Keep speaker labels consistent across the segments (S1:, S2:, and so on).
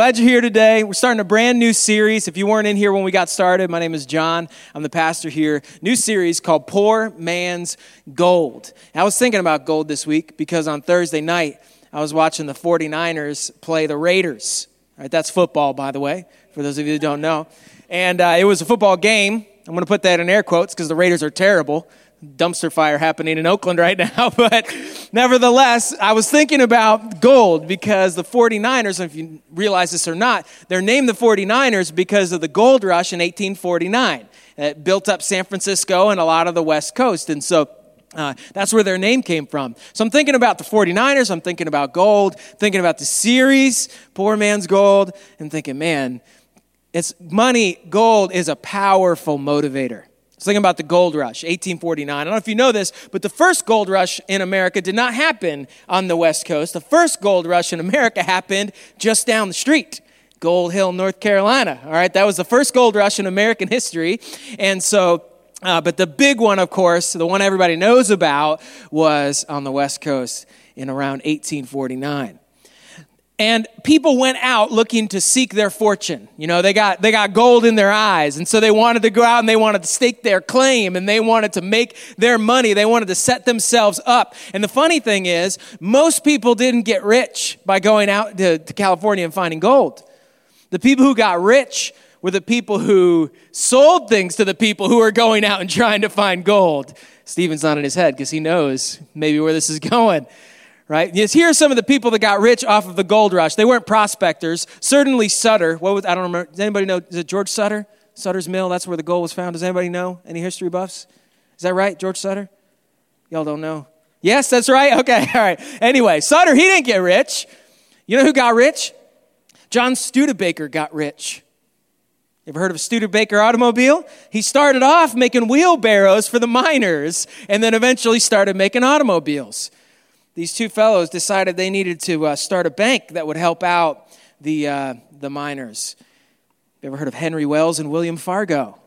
S1: glad you're here today. We're starting a brand new series. If you weren't in here when we got started, my name is John. I'm the pastor here. New series called Poor Man's Gold. And I was thinking about gold this week because on Thursday night, I was watching the 49ers play the Raiders. All right, that's football, by the way, for those of you who don't know. And uh, it was a football game. I'm going to put that in air quotes because the Raiders are terrible dumpster fire happening in Oakland right now. But nevertheless, I was thinking about gold because the 49ers, if you realize this or not, they're named the 49ers because of the gold rush in 1849. It built up San Francisco and a lot of the West Coast. And so uh, that's where their name came from. So I'm thinking about the 49ers, I'm thinking about gold, thinking about the series, Poor Man's Gold, and thinking, man, it's money, gold is a powerful motivator was thinking about the gold rush, 1849. I don't know if you know this, but the first gold rush in America did not happen on the West Coast. The first gold rush in America happened just down the street. Gold Hill, North Carolina. All right, that was the first gold rush in American history. And so, uh, but the big one, of course, the one everybody knows about, was on the West Coast in around 1849 and people went out looking to seek their fortune. You know they got they got gold in their eyes. And so they wanted to go out and they wanted to stake their claim and they wanted to make their money. They wanted to set themselves up. And the funny thing is most people didn't get rich by going out to, to california and finding gold. The people who got rich were the people who sold things to the people who were going out and trying to find gold. Stephen's not in his head because he knows maybe where this is going right? Yes, here are some of the people that got rich off of the gold rush. They weren't prospectors. Certainly Sutter. What was, I don't remember. Does anybody know? Is it George Sutter? Sutter's Mill. That's where the gold was found. Does anybody know? Any history buffs? Is that right, George Sutter? Y'all don't know. Yes, that's right. Okay, all right. Anyway, Sutter, he didn't get rich. You know who got rich? John Studebaker got rich. You ever heard of a Studebaker automobile? He started off making wheelbarrows for the miners and then eventually started making automobiles these two fellows decided they needed to uh, start a bank that would help out the, uh, the miners. You ever heard of Henry Wells and William Fargo?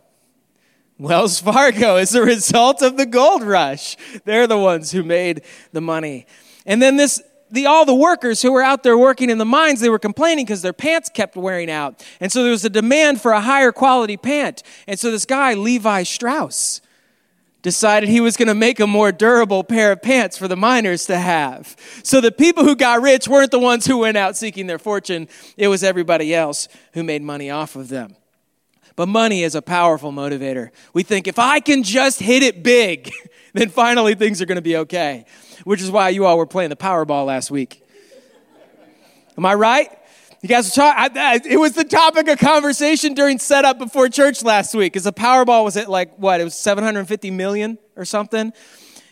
S1: Wells Fargo is the result of the gold rush. They're the ones who made the money. And then this the, all the workers who were out there working in the mines, they were complaining because their pants kept wearing out. And so there was a demand for a higher quality pant. And so this guy, Levi Strauss, decided he was going to make a more durable pair of pants for the miners to have. So the people who got rich weren't the ones who went out seeking their fortune, it was everybody else who made money off of them. But money is a powerful motivator. We think if I can just hit it big, then finally things are going to be okay, which is why you all were playing the Powerball last week. Am I right? You guys were talking, it was the topic of conversation during setup before church last week. Because the Powerball was at like, what, it was 750 million or something?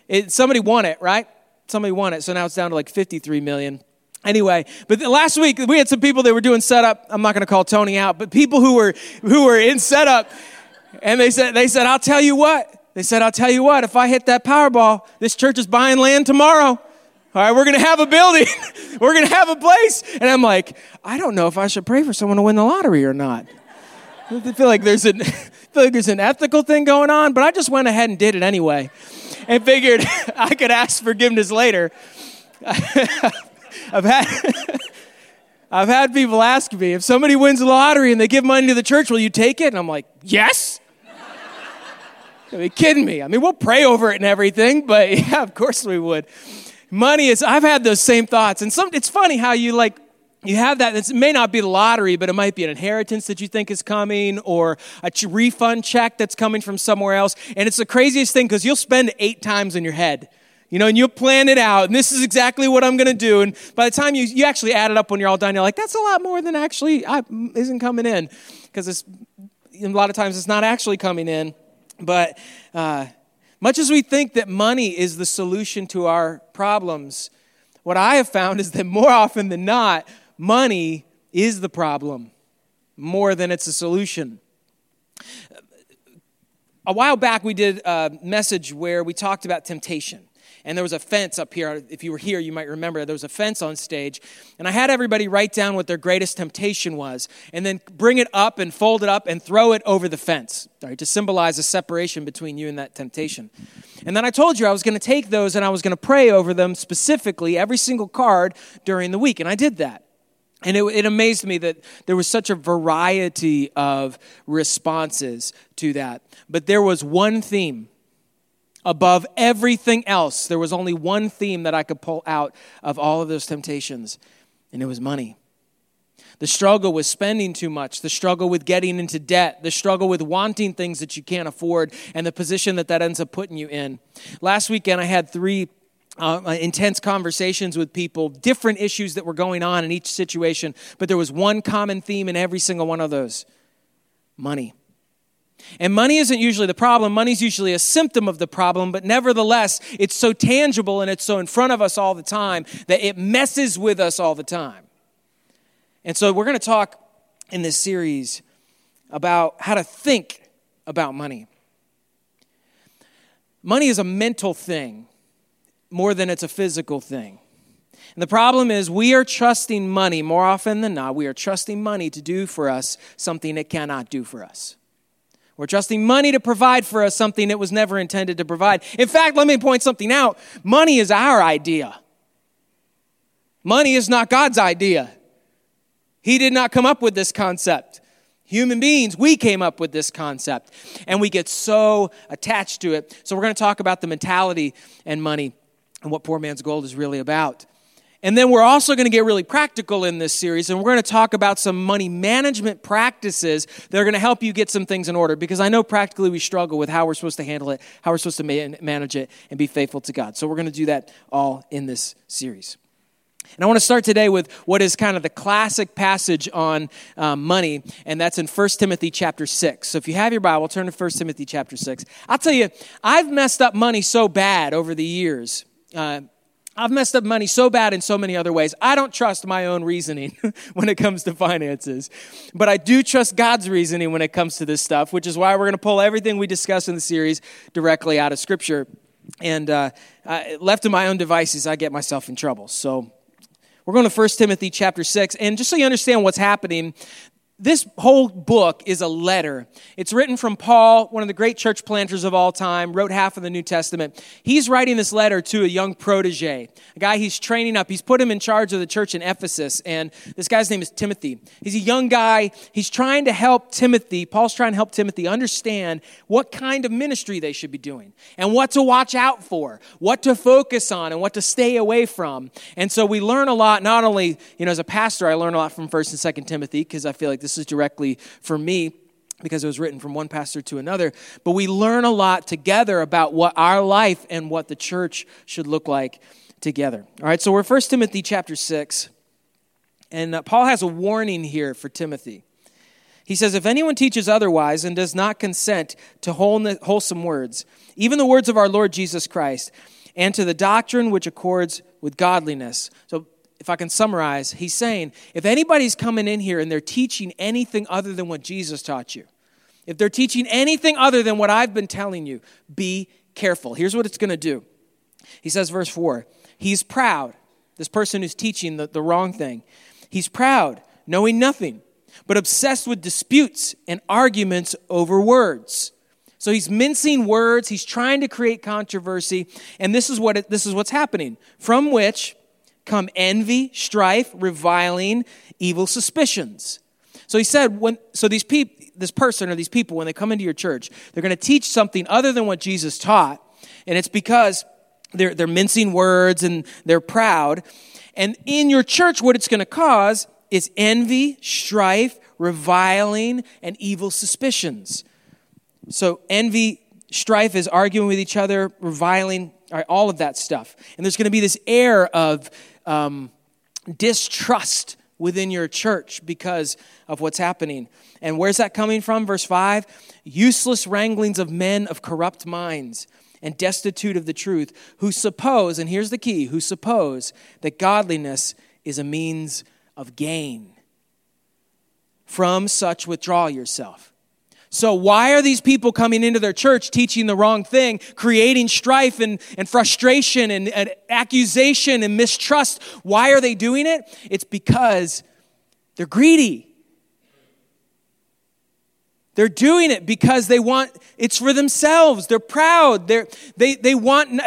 S1: It, somebody won it, right? Somebody won it. So now it's down to like 53 million. Anyway, but last week we had some people that were doing setup. I'm not going to call Tony out, but people who were who were in setup, and they said they said I'll tell you what. They said I'll tell you what. If I hit that Powerball, this church is buying land tomorrow. All right, we're going to have a building. we're going to have a place. And I'm like, I don't know if I should pray for someone to win the lottery or not. I feel like there's an, feel like there's an ethical thing going on, but I just went ahead and did it anyway and figured I could ask forgiveness later. I've had, I've had people ask me if somebody wins the lottery and they give money to the church, will you take it? And I'm like, yes. Are you kidding me? I mean, we'll pray over it and everything, but yeah, of course we would money is i've had those same thoughts. And some it's funny how you like you have that. It may not be the lottery but it might be an inheritance that you think is coming or a refund check that's coming from somewhere else. And it's the craziest thing because you'll spend eight times in your head you know and you'll plan it out. And this is exactly what i'm going to do. And by the time you, you actually add it up when you're all done you're like that's a lot more than actually I, isn't coming in. Because a lot of times it's not actually coming in. But uh, much as we think that money is the solution to our problems, what I have found is that more often than not, money is the problem more than it's a solution. A while back, we did a message where we talked about temptation and there was a fence up here. If you were here, you might remember there was a fence on stage. And I had everybody write down what their greatest temptation was, and then bring it up and fold it up and throw it over the fence, right, to symbolize a separation between you and that temptation. And then I told you I was going to take those and I was going to pray over them specifically, every single card during the week. And I did that. And it, it, amazed me that there was such a variety of responses to that. But there was one theme above everything else. There was only one theme that I could pull out of all of those temptations, and it was money. The struggle with spending too much, the struggle with getting into debt, the struggle with wanting things that you can't afford, and the position that that ends up putting you in. Last weekend, I had three uh, intense conversations with people, different issues that were going on in each situation, but there was one common theme in every single one of those money. And money isn't usually the problem. Money's usually a symptom of the problem, but nevertheless, it's so tangible and it's so in front of us all the time that it messes with us all the time. And so we're going to talk in this series about how to think about money. Money is a mental thing more than it's a physical thing. And the problem is, we are trusting money more often than not. We are trusting money to do for us something it cannot do for us. We're trusting money to provide for us something it was never intended to provide. In fact, let me point something out money is our idea. Money is not God's idea. He did not come up with this concept. Human beings, we came up with this concept, and we get so attached to it. So, we're going to talk about the mentality and money and what Poor Man's Gold is really about. And then we're also going to get really practical in this series, and we're going to talk about some money management practices that are going to help you get some things in order because I know practically we struggle with how we're supposed to handle it, how we're supposed to man- manage it, and be faithful to God. So we're going to do that all in this series. And I want to start today with what is kind of the classic passage on um, money, and that's in 1 Timothy chapter 6. So if you have your Bible, turn to 1 Timothy chapter 6. I'll tell you, I've messed up money so bad over the years. Uh, I've messed up money so bad in so many other ways. I don't trust my own reasoning when it comes to finances. But I do trust God's reasoning when it comes to this stuff, which is why we're going to pull everything we discuss in the series directly out of Scripture. And uh, left to my own devices, I get myself in trouble. So we're going to 1 Timothy chapter 6. And just so you understand what's happening, this whole book is a letter. It's written from Paul, one of the great church planters of all time, wrote half of the New Testament. He's writing this letter to a young protege, a guy he's training up. He's put him in charge of the church in Ephesus, and this guy's name is Timothy. He's a young guy. He's trying to help Timothy, Paul's trying to help Timothy understand what kind of ministry they should be doing and what to watch out for, what to focus on, and what to stay away from. And so we learn a lot, not only, you know, as a pastor, I learn a lot from 1st and 2nd Timothy, because I feel like this this is directly for me because it was written from one pastor to another. But we learn a lot together about what our life and what the church should look like together. All right, so we're 1 Timothy chapter 6. And uh, Paul has a warning here for Timothy. He says, If anyone teaches otherwise and does not consent to wholesome words, even the words of our Lord Jesus Christ, and to the doctrine which accords with godliness. So if I can summarize, he's saying if anybody's coming in here and they're teaching anything other than what Jesus taught you, if they're teaching anything other than what I've been telling you, be careful. Here's what it's going to do. He says, verse 4 He's proud, this person who's teaching the, the wrong thing. He's proud, knowing nothing, but obsessed with disputes and arguments over words. So he's mincing words, he's trying to create controversy, and this is what it, this is what's happening. From which come envy, strife, reviling, evil suspicions. So he said, when, so these people, this person or these people, when they come into your church, they're going to teach something other than what Jesus taught. And it's because they're, they're mincing words and they're proud. And in your church, what it's going to cause is envy, strife, reviling, and evil suspicions. So envy, strife is arguing with each other, reviling, all of that stuff. And there's going to be this air of um, distrust within your church because of what's happening. And where's that coming from? Verse 5 useless wranglings of men of corrupt minds and destitute of the truth, who suppose, and here's the key, who suppose that godliness is a means of gain. From such withdraw yourself. So, why are these people coming into their church teaching the wrong thing, creating strife and, and frustration and, and accusation and mistrust? Why are they doing it? It's because they're greedy. They're doing it because they want it's for themselves. They're proud. They're, they, they want.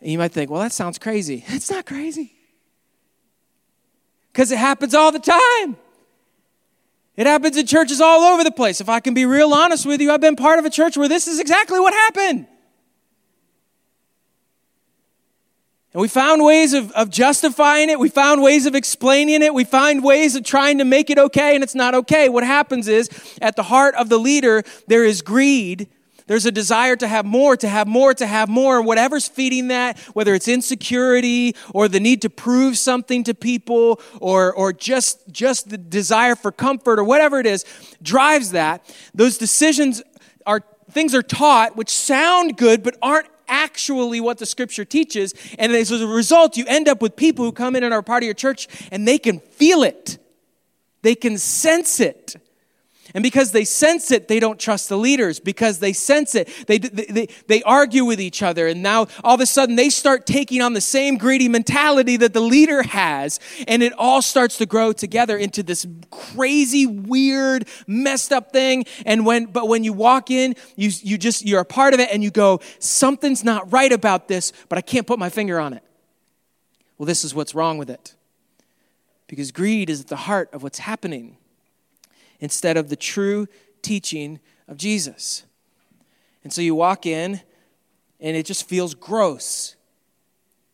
S1: You might think, well, that sounds crazy. It's not crazy. because it happens all the time. It happens in churches all over the place. If I can be real honest with you, I've been part of a church where this is exactly what happened. And we found ways of, of justifying it. We found ways of explaining it. We find ways of trying to make it okay, and it's not okay. What happens is, at the heart of the leader, there is greed there's a desire to have more, to have more, to have more. And whatever's feeding that, whether it's insecurity or the need to prove something to people or, or just, just the desire for comfort or whatever it is, drives that. Those decisions are, things are taught which sound good but aren't actually what the scripture teaches. And as a result, you end up with people who come in and are part of your church and they can feel it. They can sense it. And because they sense it, they don't trust the leaders. Because they sense it, they, they, they, they, argue with each other. And now all of a sudden they start taking on the same greedy mentality that the leader has. And it all starts to grow together into this crazy, weird, messed up thing. And when, but when you walk in, you, you just, you're a part of it and you go, something's not right about this, but I can't put my finger on it. Well, this is what's wrong with it. Because greed is at the heart of what's happening instead of the true teaching of Jesus. And so you walk in and it just feels gross.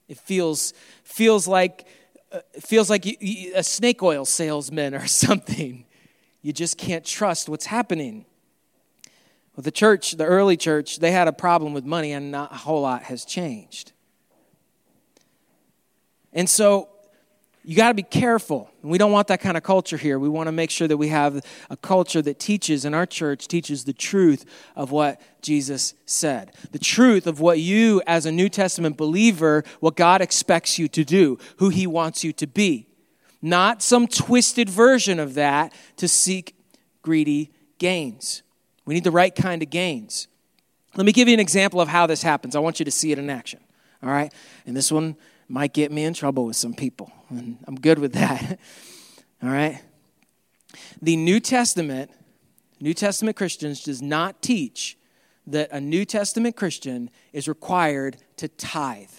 S1: It feels feels like uh, feels like a snake oil salesman or something. You just can't trust what's happening. Well, the church, the early church, they had a problem with money, and not a whole lot has changed. And so you got to be careful. We don't want that kind of culture here. We want to make sure that we have a culture that teaches, in our church, teaches the truth of what Jesus said. The truth of what you, as a New Testament believer, what God expects you to do, who He wants you to be. Not some twisted version of that to seek greedy gains. We need the right kind of gains. Let me give you an example of how this happens. I want you to see it in action. All right? And this one might get me in trouble with some people. And I'm good with that. All right? The New Testament, New Testament Christians does not teach that a New Testament Christian is required to tithe,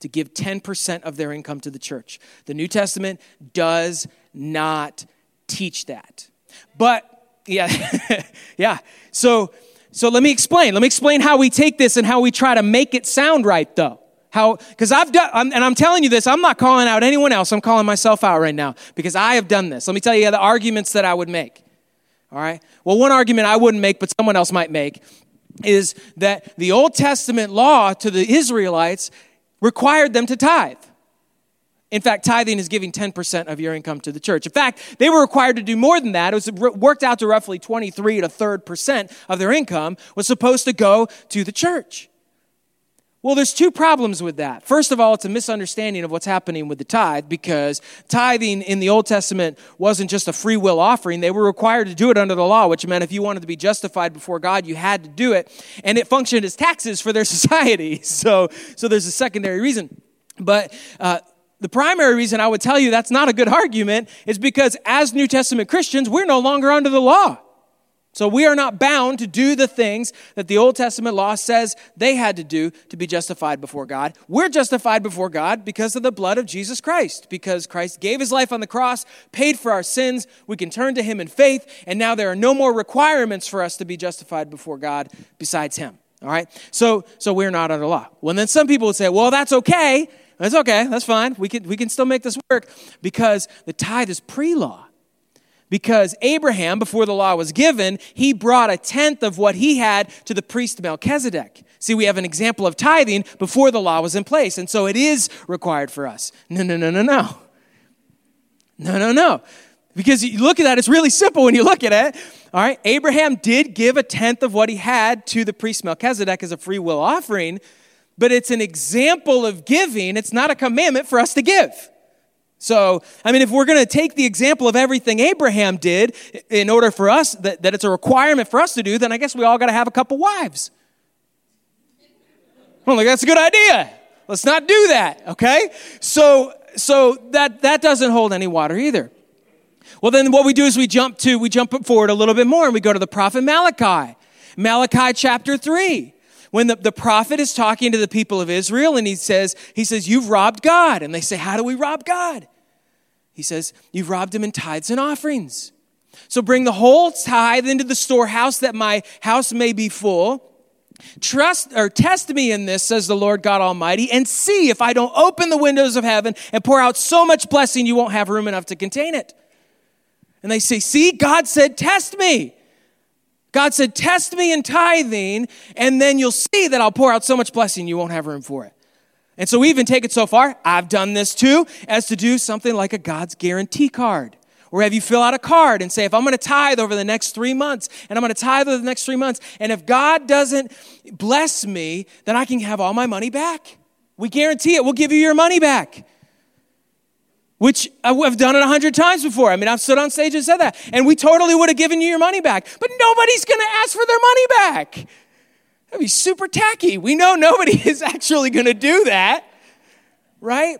S1: to give 10% of their income to the church. The New Testament does not teach that. But, yeah, yeah. So, so let me explain. Let me explain how we take this and how we try to make it sound right, though. How, because I've done, I'm, and I'm telling you this, I'm not calling out anyone else. I'm calling myself out right now because I have done this. Let me tell you the arguments that I would make. All right? Well, one argument I wouldn't make, but someone else might make, is that the Old Testament law to the Israelites required them to tithe. In fact, tithing is giving 10% of your income to the church. In fact, they were required to do more than that. It was worked out to roughly 23 to third percent of their income was supposed to go to the church. Well, there's two problems with that. First of all, it's a misunderstanding of what's happening with the tithe because tithing in the Old Testament wasn't just a free will offering. They were required to do it under the law, which meant if you wanted to be justified before God, you had to do it. And it functioned as taxes for their society. So, so there's a secondary reason. But uh, the primary reason I would tell you that's not a good argument is because as New Testament Christians, we're no longer under the law. So we are not bound to do the things that the Old Testament law says they had to do to be justified before God. We're justified before God because of the blood of Jesus Christ, because Christ gave his life on the cross, paid for our sins. We can turn to him in faith, and now there are no more requirements for us to be justified before God besides him. All right? So so we're not under law. Well, then some people would say, "Well, that's okay. That's okay. That's fine. We can we can still make this work because the tithe is pre-law." Because Abraham, before the law was given, he brought a tenth of what he had to the priest Melchizedek. See, we have an example of tithing before the law was in place, and so it is required for us. No, no, no, no, no. No, no, no. Because you look at that, it's really simple when you look at it. All right, Abraham did give a tenth of what he had to the priest Melchizedek as a free will offering, but it's an example of giving. It's not a commandment for us to give. So, I mean, if we're going to take the example of everything Abraham did in order for us, that, that it's a requirement for us to do, then I guess we all got to have a couple wives. Well, like, that's a good idea. Let's not do that, okay? So, so that, that doesn't hold any water either. Well, then what we do is we jump to, we jump forward a little bit more and we go to the prophet Malachi. Malachi chapter 3 when the, the prophet is talking to the people of Israel and he says, he says, you've robbed God. And they say, how do we rob God? He says, You've robbed him in tithes and offerings. So bring the whole tithe into the storehouse that my house may be full. Trust or test me in this, says the Lord God Almighty, and see if I don't open the windows of heaven and pour out so much blessing you won't have room enough to contain it. And they say, See, God said, Test me. God said, Test me in tithing, and then you'll see that I'll pour out so much blessing you won't have room for it. And so we even take it so far, I've done this too, as to do something like a God's guarantee card. Or have you fill out a card and say, if I'm going to tithe over the next three months, and I'm going to tithe over the next three months, and if God doesn't bless me, then I can have all my money back. We guarantee it. We'll give you your money back. Which I've done it a hundred times before. I mean, I've stood on stage and said that. And we totally would have given you your money back. But nobody's going to ask for their money back. That'd be super tacky. We know nobody is actually going to do that, right?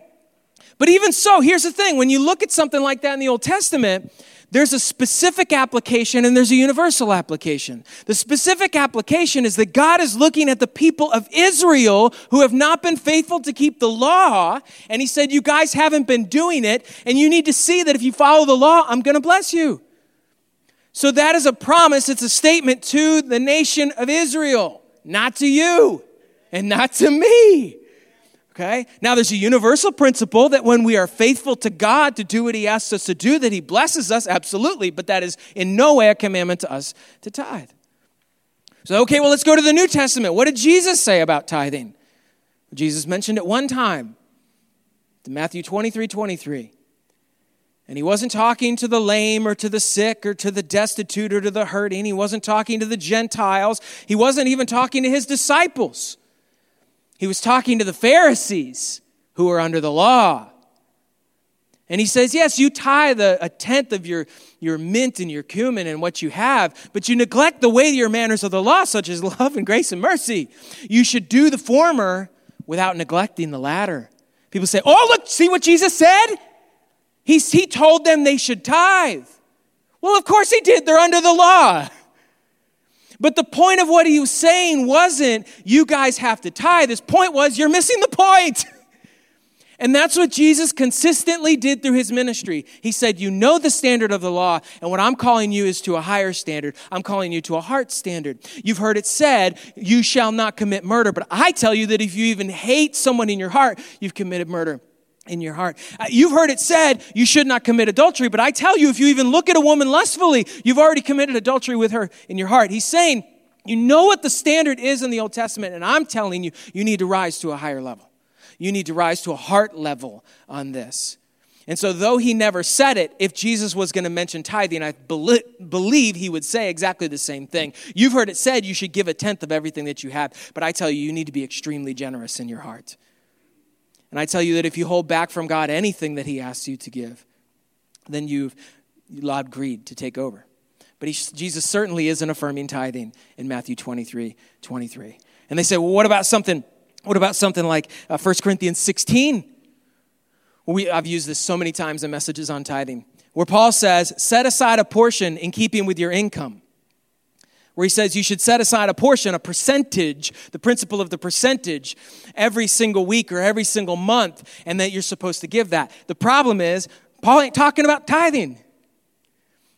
S1: But even so, here's the thing when you look at something like that in the Old Testament, there's a specific application and there's a universal application. The specific application is that God is looking at the people of Israel who have not been faithful to keep the law, and He said, You guys haven't been doing it, and you need to see that if you follow the law, I'm going to bless you. So that is a promise, it's a statement to the nation of Israel not to you and not to me. Okay? Now there's a universal principle that when we are faithful to God to do what he asks us to do that he blesses us absolutely, but that is in no way a commandment to us to tithe. So okay, well let's go to the New Testament. What did Jesus say about tithing? Jesus mentioned it one time. Matthew 23, 23. And he wasn't talking to the lame or to the sick or to the destitute or to the hurting. He wasn't talking to the Gentiles. He wasn't even talking to his disciples. He was talking to the Pharisees who were under the law. And he says, Yes, you tithe a, a tenth of your, your mint and your cumin and what you have, but you neglect the weightier manners of the law, such as love and grace and mercy. You should do the former without neglecting the latter. People say, Oh, look, see what Jesus said? He, he told them they should tithe. Well, of course he did. They're under the law. But the point of what he was saying wasn't, you guys have to tithe. His point was, you're missing the point. And that's what Jesus consistently did through his ministry. He said, You know the standard of the law, and what I'm calling you is to a higher standard. I'm calling you to a heart standard. You've heard it said, You shall not commit murder. But I tell you that if you even hate someone in your heart, you've committed murder in your heart. Uh, you've heard it said you should not commit adultery, but I tell you, if you even look at a woman lustfully, you've already committed adultery with her in your heart. He's saying, you know what the standard is in the Old Testament, and I'm telling you, you need to rise to a higher level. You need to rise to a heart level on this. And so, though he never said it, if Jesus was going to mention tithing, I believe he would say exactly the same thing. You've heard it said you should give a tenth of everything that you have, but I tell you, you need to be extremely generous in your heart. And I tell you that if you hold back from God anything that He asks you to give, then you've allowed greed to take over. But he, Jesus certainly isn't affirming tithing in Matthew 23 23. And they say, well, what about something? What about something like uh, 1 Corinthians 16? We, I've used this so many times in messages on tithing, where Paul says, set aside a portion in keeping with your income where he says you should set aside a portion, a percentage, the principle of the percentage, every single week or every single month, and that you're supposed to give that. The problem is, Paul ain't talking about tithing.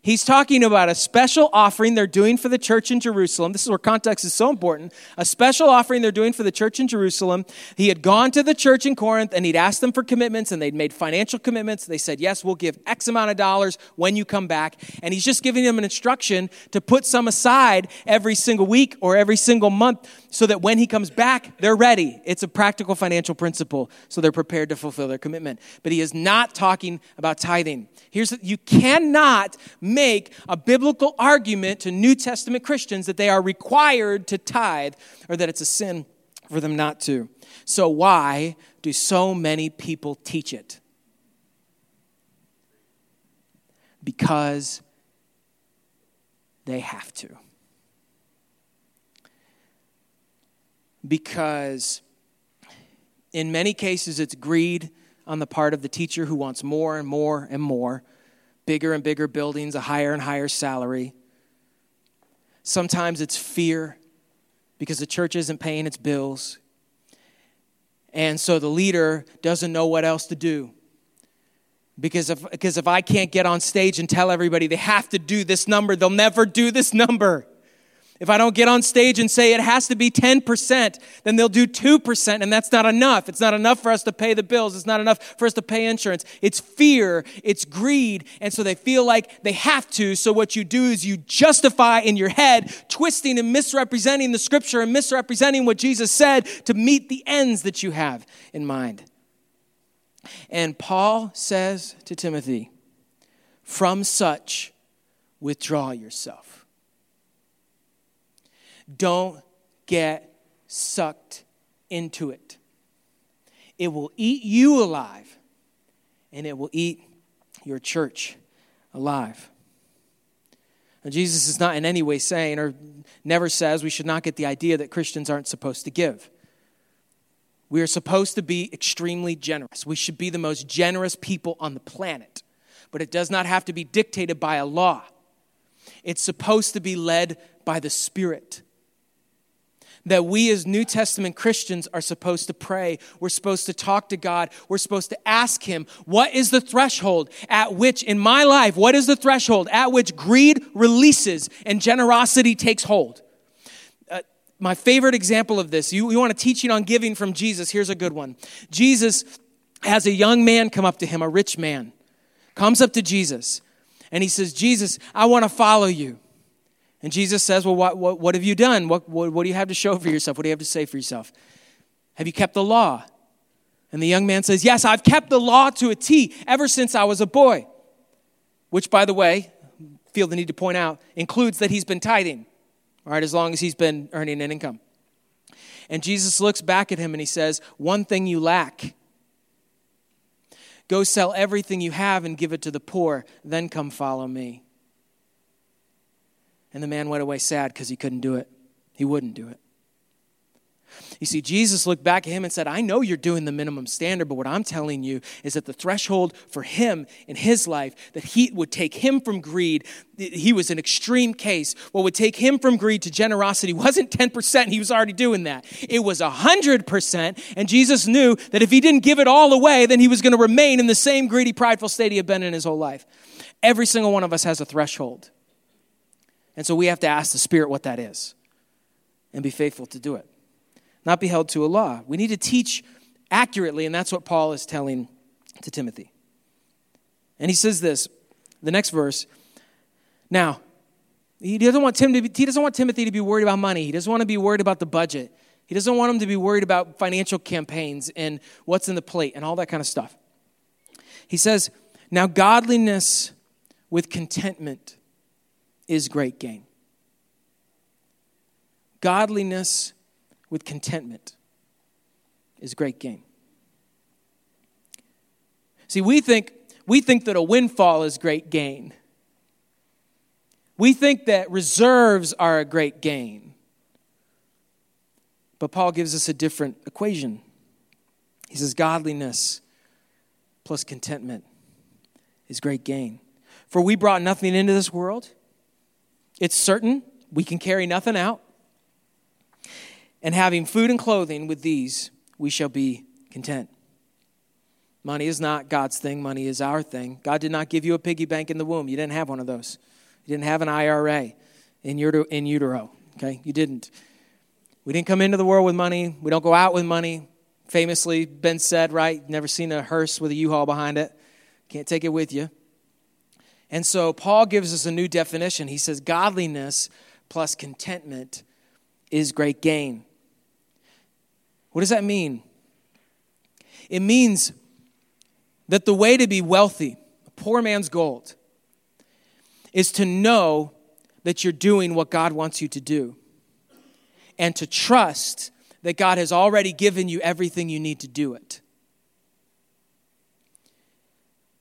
S1: He's talking about a special offering they're doing for the church in Jerusalem. This is where context is so important. A special offering they're doing for the church in Jerusalem. He had gone to the church in Corinth and he'd asked them for commitments and they'd made financial commitments. They said, Yes, we'll give X amount of dollars when you come back. And he's just giving them an instruction to put some aside every single week or every single month so that when he comes back, they're ready. It's a practical financial principle, so they're prepared to fulfill their commitment. But he is not talking about tithing. Here's you cannot make a biblical argument to New Testament Christians that they are required to tithe or that it's a sin for them not to. So, why do so many people teach it? Because they have to. Because in many cases it's greed on the part of the teacher who wants more and more and more bigger and bigger buildings, a higher and higher salary. Sometimes it's fear because the church isn't paying its bills. And so the leader doesn't know what else to do. Because if, because if I can't get on stage and tell everybody they have to do this number, they'll never do this number. If I don't get on stage and say it has to be 10%, then they'll do 2%, and that's not enough. It's not enough for us to pay the bills. It's not enough for us to pay insurance. It's fear, it's greed, and so they feel like they have to. So what you do is you justify in your head, twisting and misrepresenting the scripture and misrepresenting what Jesus said to meet the ends that you have in mind. And Paul says to Timothy, From such, withdraw yourself. Don't get sucked into it. It will eat you alive, and it will eat your church alive. Jesus is not in any way saying or never says we should not get the idea that Christians aren't supposed to give. We are supposed to be extremely generous. We should be the most generous people on the planet. But it does not have to be dictated by a law, it's supposed to be led by the Spirit that we as New Testament Christians are supposed to pray. We're supposed to talk to God. We're supposed to ask Him, what is the threshold at which, in my life, what is the threshold at which greed releases and generosity takes hold? Uh, my favorite example of this, you, you want a teaching on giving from Jesus? Here's a good one. Jesus has a young man come up to him, a rich man, comes up to Jesus, and he says, Jesus, I want to follow you. And Jesus says, Well, what, what, what have you done? What, what, what do you have to show for yourself? What do you have to say for yourself? Have you kept the law? And the young man says, Yes, I've kept the law to a T ever since I was a boy. Which, by the way, feel the need to point out, includes that he's been tithing, all right, as long as he's been earning an income. And Jesus looks back at him and he says, One thing you lack. Go sell everything you have and give it to the poor, then come follow me. And the man went away sad because he couldn't do it. He wouldn't do it. You see, Jesus looked back at him and said, I know you're doing the minimum standard, but what I'm telling you is that the threshold for him in his life, that he would take him from greed, he was an extreme case. What would take him from greed to generosity wasn't 10%, he was already doing that. It was 100%, and Jesus knew that if he didn't give it all away, then he was going to remain in the same greedy, prideful state he had been in his whole life. Every single one of us has a threshold. And so we have to ask the Spirit what that is and be faithful to do it. Not be held to a law. We need to teach accurately, and that's what Paul is telling to Timothy. And he says this, the next verse. Now, he doesn't want Tim to be, he doesn't want Timothy to be worried about money. He doesn't want to be worried about the budget. He doesn't want him to be worried about financial campaigns and what's in the plate and all that kind of stuff. He says, "Now godliness with contentment is great gain. Godliness with contentment is great gain. See, we think, we think that a windfall is great gain. We think that reserves are a great gain. But Paul gives us a different equation. He says, Godliness plus contentment is great gain. For we brought nothing into this world, it's certain we can carry nothing out. And having food and clothing with these, we shall be content. Money is not God's thing, money is our thing. God did not give you a piggy bank in the womb. You didn't have one of those. You didn't have an IRA in, utero, in utero. Okay? You didn't. We didn't come into the world with money. We don't go out with money. Famously, been said, right? Never seen a hearse with a U Haul behind it. Can't take it with you. And so Paul gives us a new definition. He says, Godliness plus contentment is great gain. What does that mean? It means that the way to be wealthy, a poor man's gold, is to know that you're doing what God wants you to do and to trust that God has already given you everything you need to do it.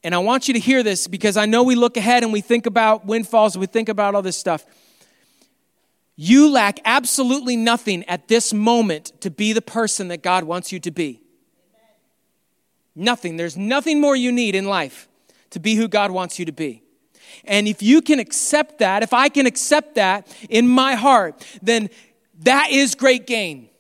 S1: And I want you to hear this because I know we look ahead and we think about windfalls we think about all this stuff. You lack absolutely nothing at this moment to be the person that God wants you to be. Nothing. There's nothing more you need in life to be who God wants you to be. And if you can accept that, if I can accept that in my heart, then that is great gain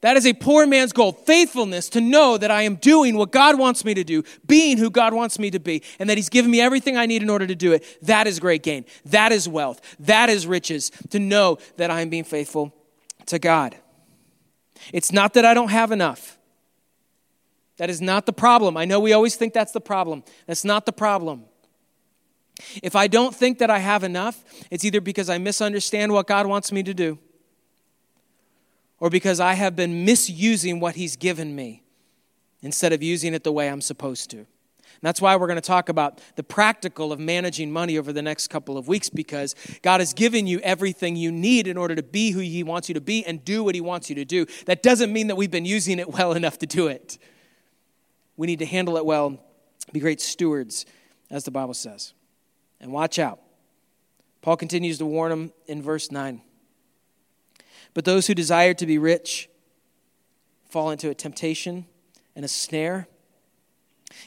S1: That is a poor man's goal. Faithfulness to know that I am doing what God wants me to do, being who God wants me to be, and that He's given me everything I need in order to do it. That is great gain. That is wealth. That is riches to know that I am being faithful to God. It's not that I don't have enough. That is not the problem. I know we always think that's the problem. That's not the problem. If I don't think that I have enough, it's either because I misunderstand what God wants me to do or because I have been misusing what He's given me instead of using it the way I'm supposed to. And that's why we're going to talk about the practical of managing money over the next couple of weeks because God has given you everything you need in order to be who He wants you to be and do what He wants you to do. That doesn't mean that we've been using it well enough to do it. We need to handle it well, be great stewards, as the Bible says. And watch out. Paul continues to warn them in verse 9. But those who desire to be rich fall into a temptation and a snare,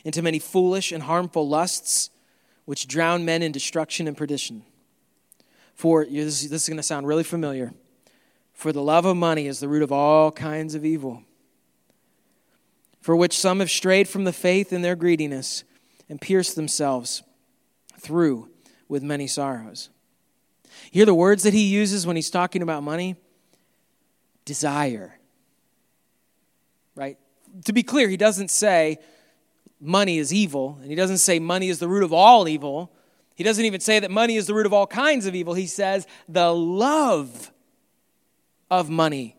S1: into many foolish and harmful lusts, which drown men in destruction and perdition. For this is going to sound really familiar. For the love of money is the root of all kinds of evil, for which some have strayed from the faith in their greediness and pierced themselves through with many sorrows. hear the words that he uses when he's talking about money? Desire. Right? To be clear, he doesn't say money is evil, and he doesn't say money is the root of all evil. He doesn't even say that money is the root of all kinds of evil. He says the love of money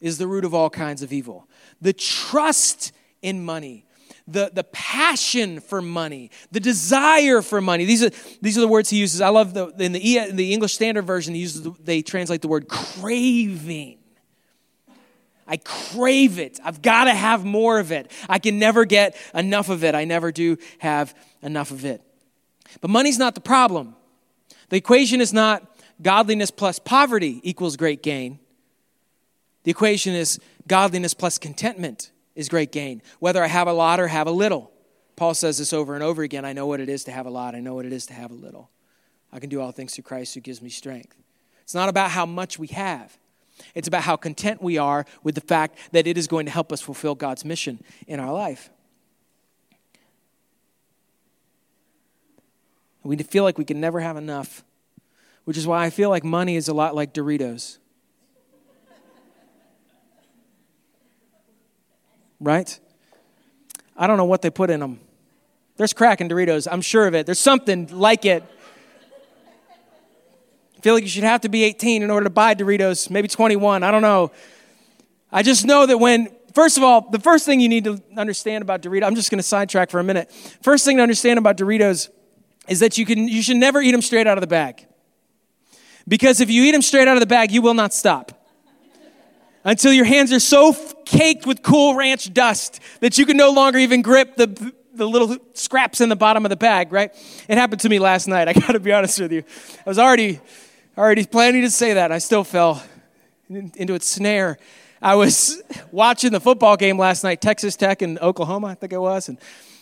S1: is the root of all kinds of evil. The trust in money the, the passion for money, the desire for money. These are, these are the words he uses. I love the, in the, in the English Standard Version, he uses, they translate the word craving. I crave it. I've got to have more of it. I can never get enough of it. I never do have enough of it. But money's not the problem. The equation is not godliness plus poverty equals great gain. The equation is godliness plus contentment is great gain, whether I have a lot or have a little. Paul says this over and over again I know what it is to have a lot, I know what it is to have a little. I can do all things through Christ who gives me strength. It's not about how much we have. It's about how content we are with the fact that it is going to help us fulfill God's mission in our life. We feel like we can never have enough, which is why I feel like money is a lot like Doritos. right? I don't know what they put in them. There's crack in Doritos, I'm sure of it. There's something like it. Feel like you should have to be 18 in order to buy Doritos, maybe 21, I don't know. I just know that when, first of all, the first thing you need to understand about Doritos, I'm just going to sidetrack for a minute. First thing to understand about Doritos is that you, can, you should never eat them straight out of the bag. Because if you eat them straight out of the bag, you will not stop until your hands are so caked with cool ranch dust that you can no longer even grip the, the little scraps in the bottom of the bag, right? It happened to me last night. I got to be honest with you. I was already, already planning to say that. I still fell into its snare. I was watching the football game last night, Texas Tech and Oklahoma, I think it was. And,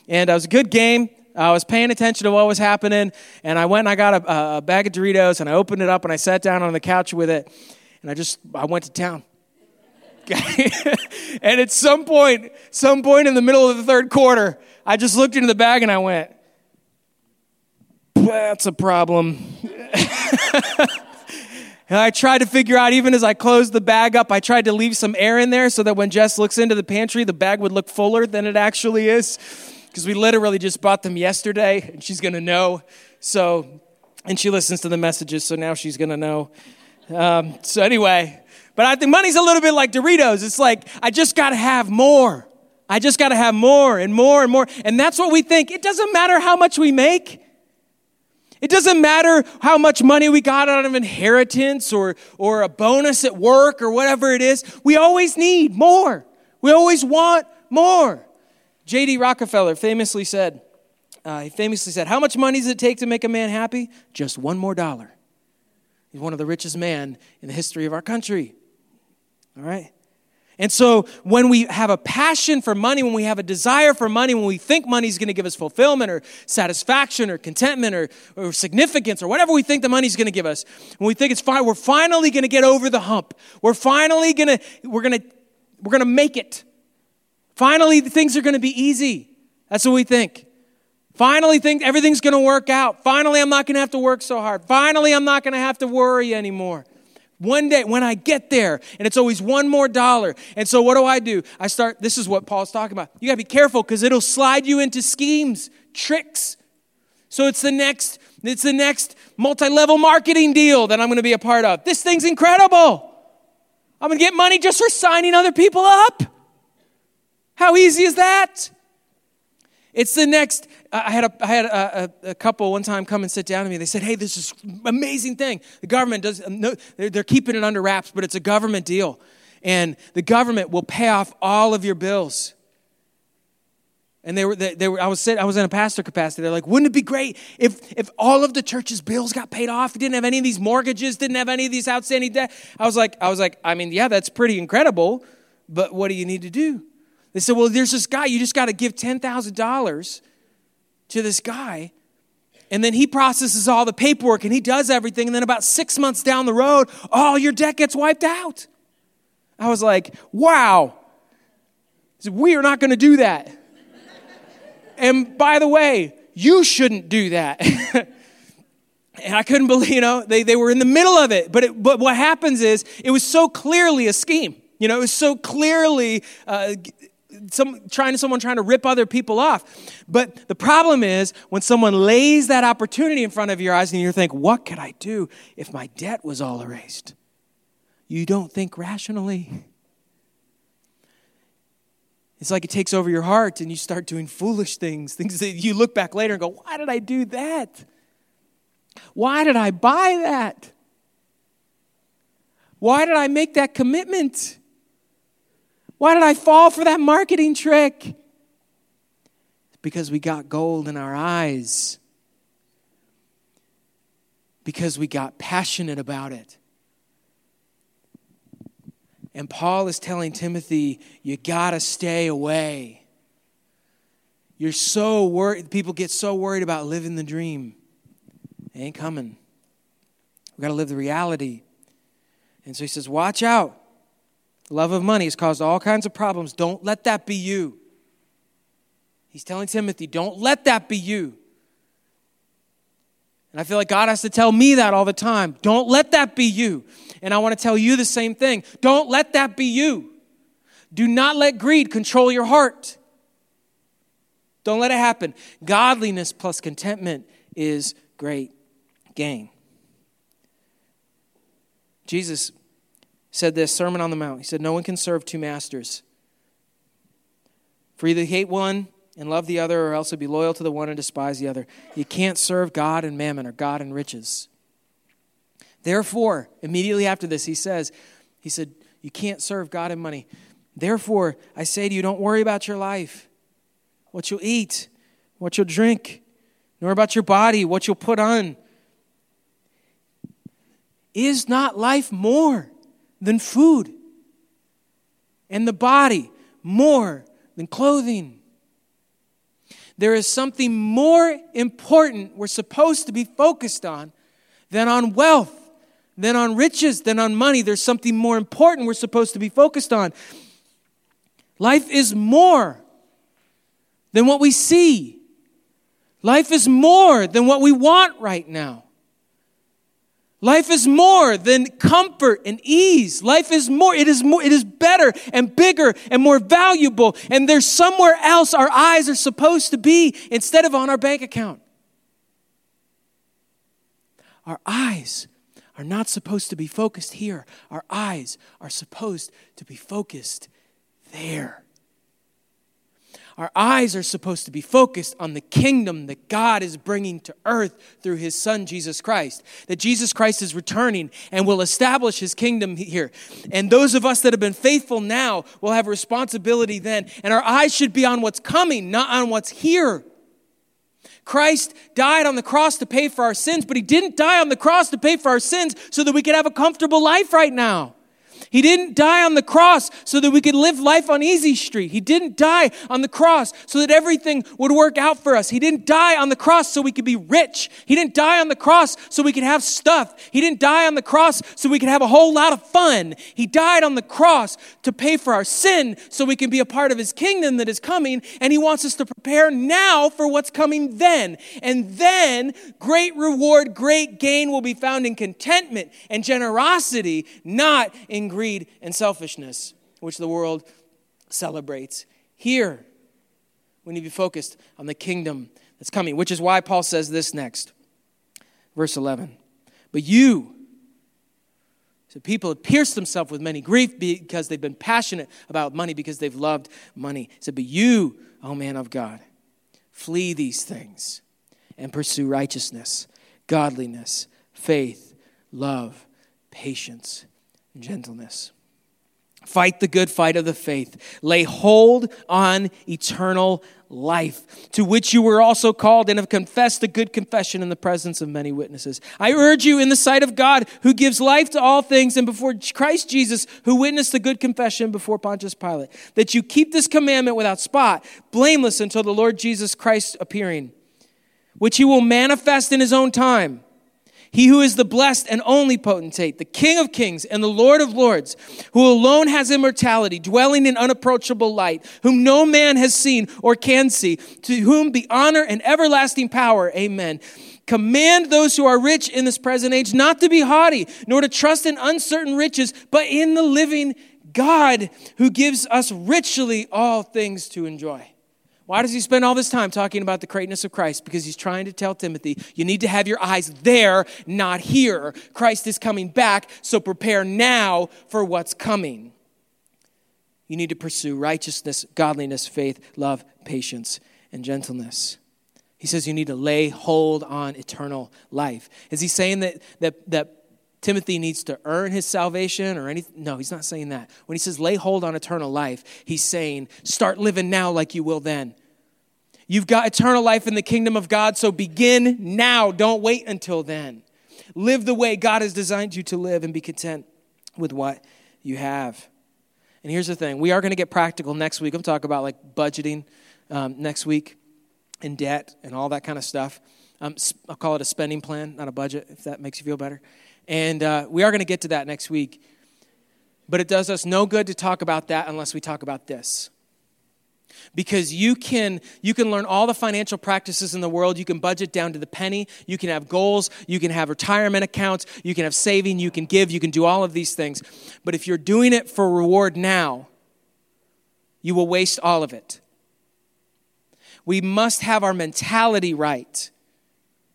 S1: and it was a good game. I was paying attention to what was happening. And I went and I got a, a bag of Doritos and I opened it up and I sat down on the couch with it. And I just, I went to town. and at some point, some point in the middle of the third quarter, I just looked into the bag and I went, that's a problem. and I tried to figure out, even as I closed the bag up, I tried to leave some air in there so that when Jess looks into the pantry, the bag would look fuller than it actually is. Because we literally just bought them yesterday and she's going to know. So, and she listens to the messages, so now she's going to know. Um, so, anyway, but I think money's a little bit like Doritos. It's like, I just got to have more. I just got to have more and more and more. And that's what we think. It doesn't matter how much we make. It doesn't matter how much money we got out of inheritance or, or a bonus at work or whatever it is. We always need more. We always want more. J.D. Rockefeller famously said, uh, he famously said, How much money does it take to make a man happy? Just one more dollar. He's one of the richest men in the history of our country. All right? And so when we have a passion for money, when we have a desire for money, when we think money is going to give us fulfillment or satisfaction or contentment or, or significance or whatever we think the money is going to give us, when we think it's fine, we're finally going to get over the hump. We're finally going to, we're going to we're going to make it. Finally, things are going to be easy. That's what we think. Finally, think everything's going to work out. Finally, I'm not going to have to work so hard. Finally, I'm not going to have to worry anymore. One day, when I get there, and it's always one more dollar. And so, what do I do? I start, this is what Paul's talking about. You got to be careful because it'll slide you into schemes, tricks. So, it's the next, it's the next multi level marketing deal that I'm going to be a part of. This thing's incredible. I'm going to get money just for signing other people up. How easy is that? It's the next. I had, a, I had a, a, a, couple one time come and sit down to me. They said, Hey, this is amazing thing. The government does, no, they're, they're keeping it under wraps, but it's a government deal. And the government will pay off all of your bills. And they were, they, they were I, was sitting, I was in a pastor capacity. They're like, wouldn't it be great if, if all of the church's bills got paid off? Didn't have any of these mortgages, didn't have any of these outstanding debt. I was like, I was like, I mean, yeah, that's pretty incredible, but what do you need to do? They said, Well, there's this guy, you just got to give $10,000 to this guy. And then he processes all the paperwork and he does everything. And then about six months down the road, all your debt gets wiped out. I was like, Wow. Said, we are not going to do that. and by the way, you shouldn't do that. and I couldn't believe, you know, they, they were in the middle of it. But, it, but what happens is, it was so clearly a scheme. You know, it was so clearly uh, some, trying to someone trying to rip other people off. But the problem is when someone lays that opportunity in front of your eyes and you think, what could I do if my debt was all erased? You don't think rationally. It's like it takes over your heart and you start doing foolish things, things that you look back later and go, why did I do that? Why did I buy that? Why did I make that commitment? Why did I fall for that marketing trick? Because we got gold in our eyes. Because we got passionate about it. And Paul is telling Timothy, you got to stay away. You're so worried, people get so worried about living the dream. It ain't coming. We got to live the reality. And so he says, watch out. Love of money has caused all kinds of problems. Don't let that be you. He's telling Timothy, don't let that be you. And I feel like God has to tell me that all the time. Don't let that be you. And I want to tell you the same thing. Don't let that be you. Do not let greed control your heart. Don't let it happen. Godliness plus contentment is great gain. Jesus said this Sermon on the Mount. He said, No one can serve two masters. For either hate one and love the other, or else be loyal to the one and despise the other. You can't serve God and mammon or God and riches. Therefore, immediately after this, he says, He said, You can't serve God and money. Therefore, I say to you, don't worry about your life, what you'll eat, what you'll drink, nor about your body, what you'll put on. Is not life more than food, and the body more than clothing. There is something more important we're supposed to be focused on than on wealth, than on riches, than on money. There's something more important we're supposed to be focused on. Life is more than what we see. Life is more than what we want right now. Life is more than comfort and ease. Life is more, it is more, it is better and bigger and more valuable. And there's somewhere else our eyes are supposed to be instead of on our bank account. Our eyes are not supposed to be focused here. Our eyes are supposed to be focused there. Our eyes are supposed to be focused on the kingdom that God is bringing to earth through his son, Jesus Christ. That Jesus Christ is returning and will establish his kingdom here. And those of us that have been faithful now will have responsibility then. And our eyes should be on what's coming, not on what's here. Christ died on the cross to pay for our sins, but he didn't die on the cross to pay for our sins so that we could have a comfortable life right now. He didn't die on the cross so that we could live life on easy street. He didn't die on the cross so that everything would work out for us. He didn't die on the cross so we could be rich. He didn't die on the cross so we could have stuff. He didn't die on the cross so we could have a whole lot of fun. He died on the cross to pay for our sin so we can be a part of his kingdom that is coming. And he wants us to prepare now for what's coming then. And then great reward, great gain will be found in contentment and generosity, not in greed and selfishness, which the world celebrates. Here, we need to be focused on the kingdom that's coming, which is why Paul says this next. Verse 11. But you, so people have pierced themselves with many grief because they've been passionate about money, because they've loved money. He said, But you, O man of God, flee these things and pursue righteousness, godliness, faith, love, patience, gentleness. Fight the good fight of the faith. Lay hold on eternal life, to which you were also called and have confessed a good confession in the presence of many witnesses. I urge you in the sight of God, who gives life to all things, and before Christ Jesus, who witnessed the good confession before Pontius Pilate, that you keep this commandment without spot, blameless until the Lord Jesus Christ appearing, which he will manifest in his own time. He who is the blessed and only potentate, the King of kings and the Lord of lords, who alone has immortality, dwelling in unapproachable light, whom no man has seen or can see, to whom be honor and everlasting power. Amen. Command those who are rich in this present age not to be haughty, nor to trust in uncertain riches, but in the living God who gives us richly all things to enjoy. Why does he spend all this time talking about the greatness of Christ? Because he's trying to tell Timothy, you need to have your eyes there, not here. Christ is coming back, so prepare now for what's coming. You need to pursue righteousness, godliness, faith, love, patience, and gentleness. He says you need to lay hold on eternal life. Is he saying that, that, that Timothy needs to earn his salvation or anything. No, he's not saying that. When he says lay hold on eternal life, he's saying start living now like you will then. You've got eternal life in the kingdom of God, so begin now. Don't wait until then. Live the way God has designed you to live and be content with what you have. And here's the thing we are going to get practical next week. I'm talking about like budgeting um, next week and debt and all that kind of stuff. Um, I'll call it a spending plan, not a budget, if that makes you feel better. And uh, we are going to get to that next week. But it does us no good to talk about that unless we talk about this. Because you can, you can learn all the financial practices in the world. You can budget down to the penny. You can have goals. You can have retirement accounts. You can have saving. You can give. You can do all of these things. But if you're doing it for reward now, you will waste all of it. We must have our mentality right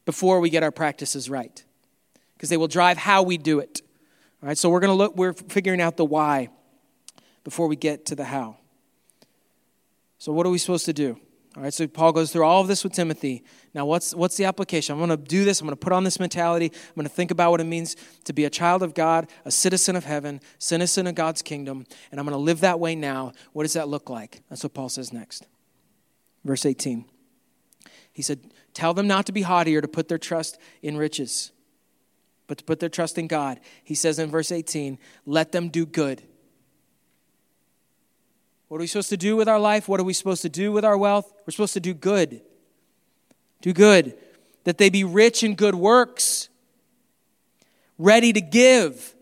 S1: before we get our practices right because they will drive how we do it. All right, so we're going to look, we're figuring out the why before we get to the how. So, what are we supposed to do? All right, so Paul goes through all of this with Timothy. Now, what's, what's the application? I'm going to do this. I'm going to put on this mentality. I'm going to think about what it means to be a child of God, a citizen of heaven, citizen of God's kingdom, and I'm going to live that way now. What does that look like? That's what Paul says next. Verse 18. He said, Tell them not to be haughty or to put their trust in riches but to put their trust in God. He says in verse 18, let them do good. What are we supposed to do with our life? What are we supposed to do with our wealth? We're supposed to do good. Do good. That they be rich in good works, ready to give.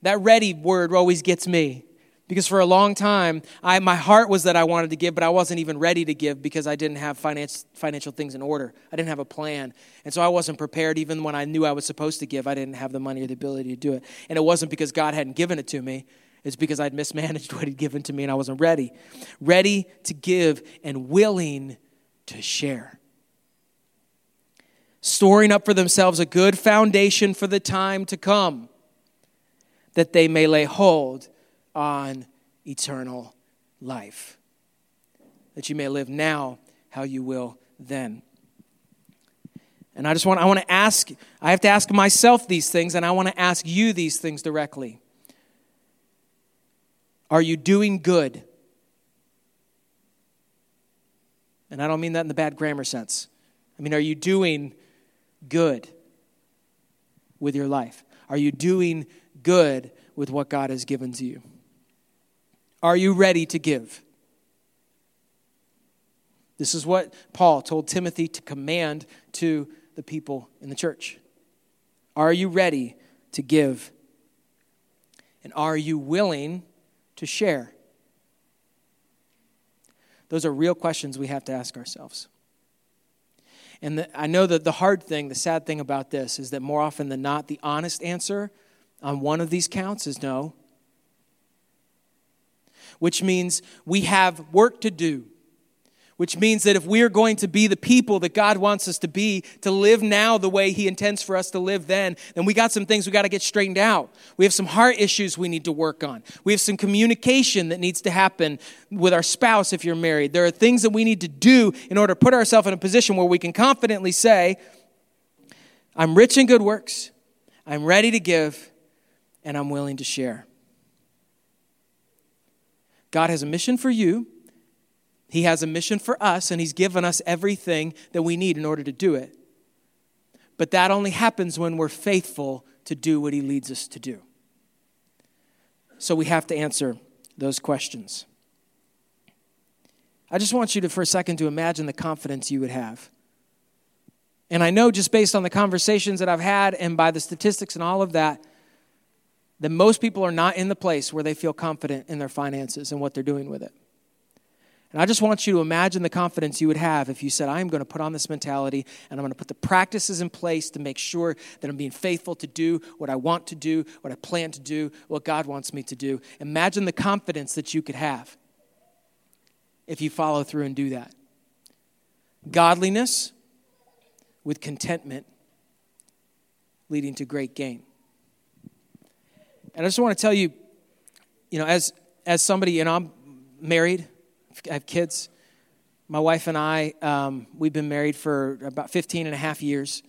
S1: That ready word always gets me. Because for a long time, I, my heart was that I wanted to give, but I wasn't even ready to give because I didn't have finance, financial things in order. I didn't have a plan. And so I wasn't prepared even when I knew I was supposed to give. I didn't have the money or the ability to do it. And it wasn't because God hadn't given it to me, it's because I'd mismanaged what He'd given to me and I wasn't ready. Ready to give and willing to share. Storing up for themselves a good foundation for the time to come, that they may lay hold on eternal life. That you may live now how you will then. And I just want I want to ask I have to ask myself these things and I want to ask you these things directly. Are you doing good? And I don't mean that in the bad grammar sense. I mean, are you doing good with your life? Are you doing good with what God has given to you? Are you ready to give? This is what Paul told Timothy to command to the people in the church. Are you ready to give? And are you willing to share? Those are real questions we have to ask ourselves. And the, I know that the hard thing, the sad thing about this is that more often than not, the honest answer on one of these counts is no. Which means we have work to do which means that if we are going to be the people that God wants us to be, to live now the way He intends for us to live then, then we got some things we got to get straightened out. We have some heart issues we need to work on. We have some communication that needs to happen with our spouse if you're married. There are things that we need to do in order to put ourselves in a position where we can confidently say, I'm rich in good works, I'm ready to give, and I'm willing to share. God has a mission for you. He has a mission for us, and He's given us everything that we need in order to do it. But that only happens when we're faithful to do what He leads us to do. So we have to answer those questions. I just want you to, for a second, to imagine the confidence you would have. And I know just based on the conversations that I've had and by the statistics and all of that, that most people are not in the place where they feel confident in their finances and what they're doing with it. And I just want you to imagine the confidence you would have if you said, I'm going to put on this mentality and I'm going to put the practices in place to make sure that I'm being faithful to do what I want to do, what I plan to do, what God wants me to do. Imagine the confidence that you could have if you follow through and do that. Godliness with contentment leading to great gain. And I just want to tell you, you know, as, as somebody, know, I'm married I have kids. My wife and I, um, we've been married for about 15 and a half years.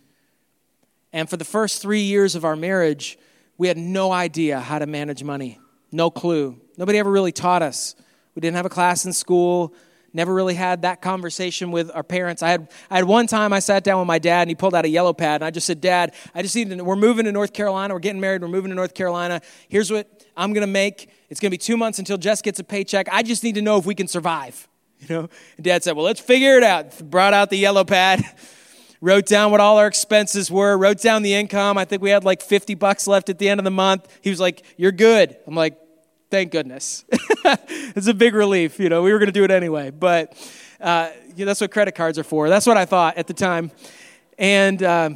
S1: And for the first three years of our marriage, we had no idea how to manage money. No clue. Nobody ever really taught us. We didn't have a class in school. Never really had that conversation with our parents. I had, I had one time I sat down with my dad and he pulled out a yellow pad and I just said, Dad, I just need to, we're moving to North Carolina. We're getting married. We're moving to North Carolina. Here's what I'm going to make. It's going to be two months until Jess gets a paycheck. I just need to know if we can survive. You know? And dad said, Well, let's figure it out. Brought out the yellow pad, wrote down what all our expenses were, wrote down the income. I think we had like 50 bucks left at the end of the month. He was like, You're good. I'm like, Thank goodness. it's a big relief. You know, we were going to do it anyway. But uh, know, that's what credit cards are for. That's what I thought at the time. And, uh,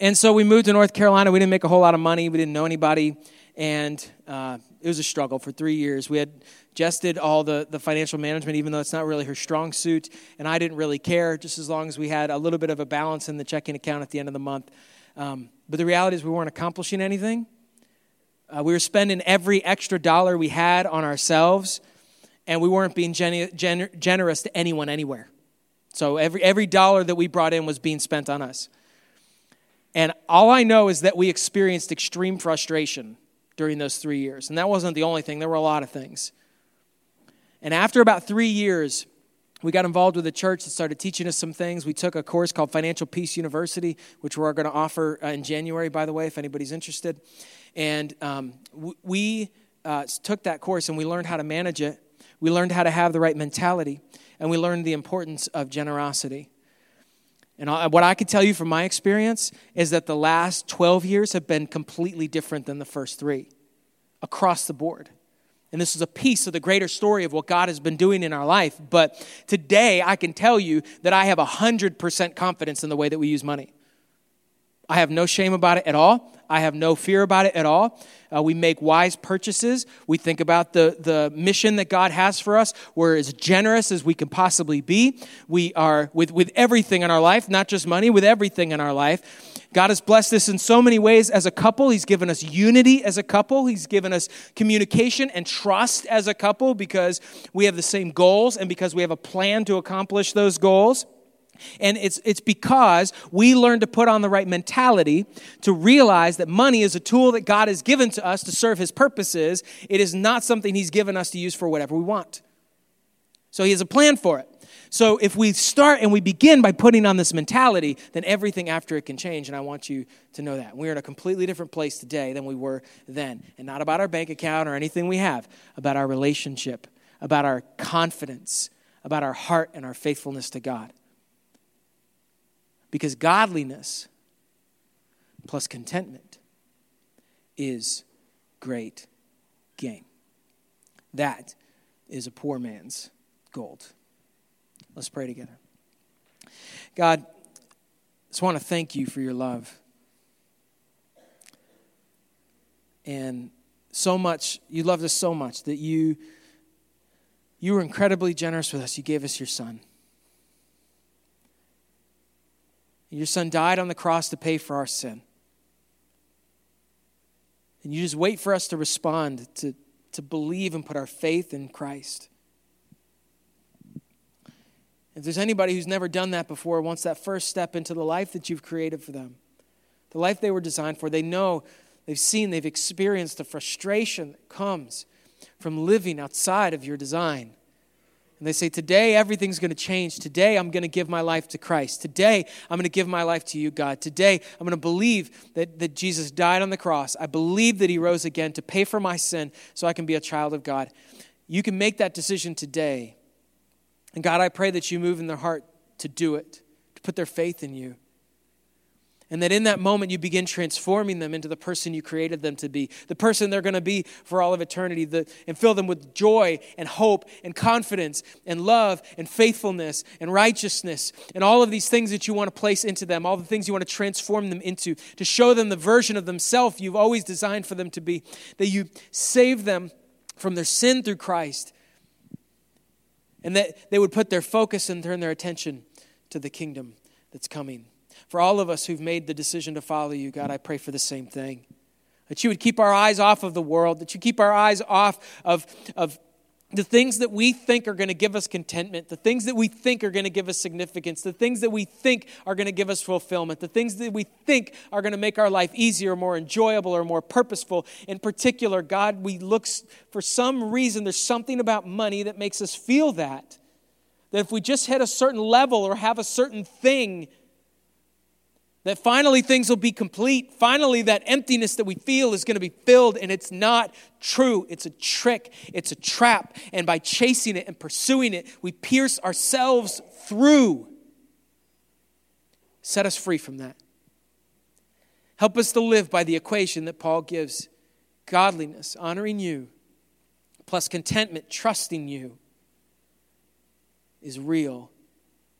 S1: and so we moved to North Carolina. We didn't make a whole lot of money. We didn't know anybody and uh, it was a struggle for three years. We had Jess did all the, the financial management, even though it's not really her strong suit, and I didn't really care, just as long as we had a little bit of a balance in the checking account at the end of the month. Um, but the reality is, we weren't accomplishing anything. Uh, we were spending every extra dollar we had on ourselves, and we weren't being gen- gen- generous to anyone anywhere. So every, every dollar that we brought in was being spent on us. And all I know is that we experienced extreme frustration during those three years. And that wasn't the only thing, there were a lot of things. And after about three years, we got involved with a church that started teaching us some things. We took a course called Financial Peace University, which we're going to offer uh, in January, by the way, if anybody's interested. And um, we uh, took that course and we learned how to manage it. We learned how to have the right mentality, and we learned the importance of generosity. And what I can tell you from my experience is that the last 12 years have been completely different than the first three across the board. And this is a piece of the greater story of what God has been doing in our life. But today, I can tell you that I have 100% confidence in the way that we use money. I have no shame about it at all. I have no fear about it at all. Uh, we make wise purchases. We think about the, the mission that God has for us. We're as generous as we can possibly be. We are, with, with everything in our life, not just money, with everything in our life. God has blessed us in so many ways as a couple. He's given us unity as a couple. He's given us communication and trust as a couple because we have the same goals and because we have a plan to accomplish those goals. And it's, it's because we learn to put on the right mentality to realize that money is a tool that God has given to us to serve His purposes. It is not something He's given us to use for whatever we want. So He has a plan for it. So if we start and we begin by putting on this mentality, then everything after it can change. And I want you to know that. We're in a completely different place today than we were then. And not about our bank account or anything we have, about our relationship, about our confidence, about our heart and our faithfulness to God. Because godliness plus contentment is great gain. That is a poor man's gold. Let's pray together. God, I just want to thank you for your love. And so much, you loved us so much that you you were incredibly generous with us. You gave us your son. Your son died on the cross to pay for our sin. And you just wait for us to respond, to, to believe and put our faith in Christ. If there's anybody who's never done that before, wants that first step into the life that you've created for them, the life they were designed for, they know, they've seen, they've experienced the frustration that comes from living outside of your design. And they say, Today everything's going to change. Today I'm going to give my life to Christ. Today I'm going to give my life to you, God. Today I'm going to believe that, that Jesus died on the cross. I believe that he rose again to pay for my sin so I can be a child of God. You can make that decision today. And God, I pray that you move in their heart to do it, to put their faith in you. And that in that moment, you begin transforming them into the person you created them to be, the person they're going to be for all of eternity, the, and fill them with joy and hope and confidence and love and faithfulness and righteousness and all of these things that you want to place into them, all the things you want to transform them into, to show them the version of themselves you've always designed for them to be, that you save them from their sin through Christ and that they would put their focus and turn their attention to the kingdom that's coming. For all of us who've made the decision to follow you, God, I pray for the same thing. That you would keep our eyes off of the world, that you keep our eyes off of, of the things that we think are going to give us contentment, the things that we think are going to give us significance, the things that we think are going to give us fulfillment, the things that we think are going to make our life easier, more enjoyable, or more purposeful. In particular, God, we look for some reason, there's something about money that makes us feel that. That if we just hit a certain level or have a certain thing, that finally things will be complete. Finally, that emptiness that we feel is going to be filled, and it's not true. It's a trick, it's a trap. And by chasing it and pursuing it, we pierce ourselves through. Set us free from that. Help us to live by the equation that Paul gives godliness, honoring you, plus contentment, trusting you, is real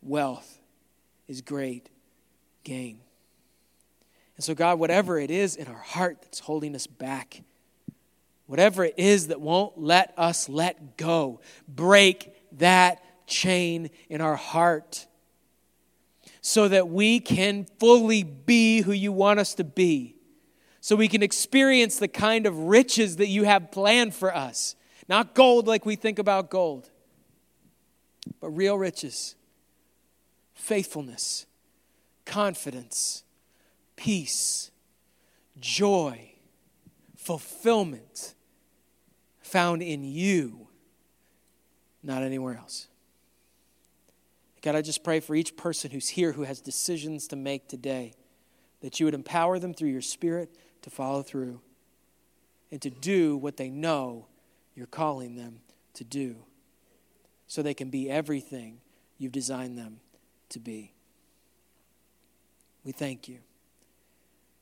S1: wealth, is great gain. And so, God, whatever it is in our heart that's holding us back, whatever it is that won't let us let go, break that chain in our heart so that we can fully be who you want us to be, so we can experience the kind of riches that you have planned for us. Not gold like we think about gold, but real riches, faithfulness, confidence peace, joy, fulfillment found in you, not anywhere else. God, I just pray for each person who's here who has decisions to make today that you would empower them through your Spirit to follow through and to do what they know you're calling them to do so they can be everything you've designed them to be. We thank you.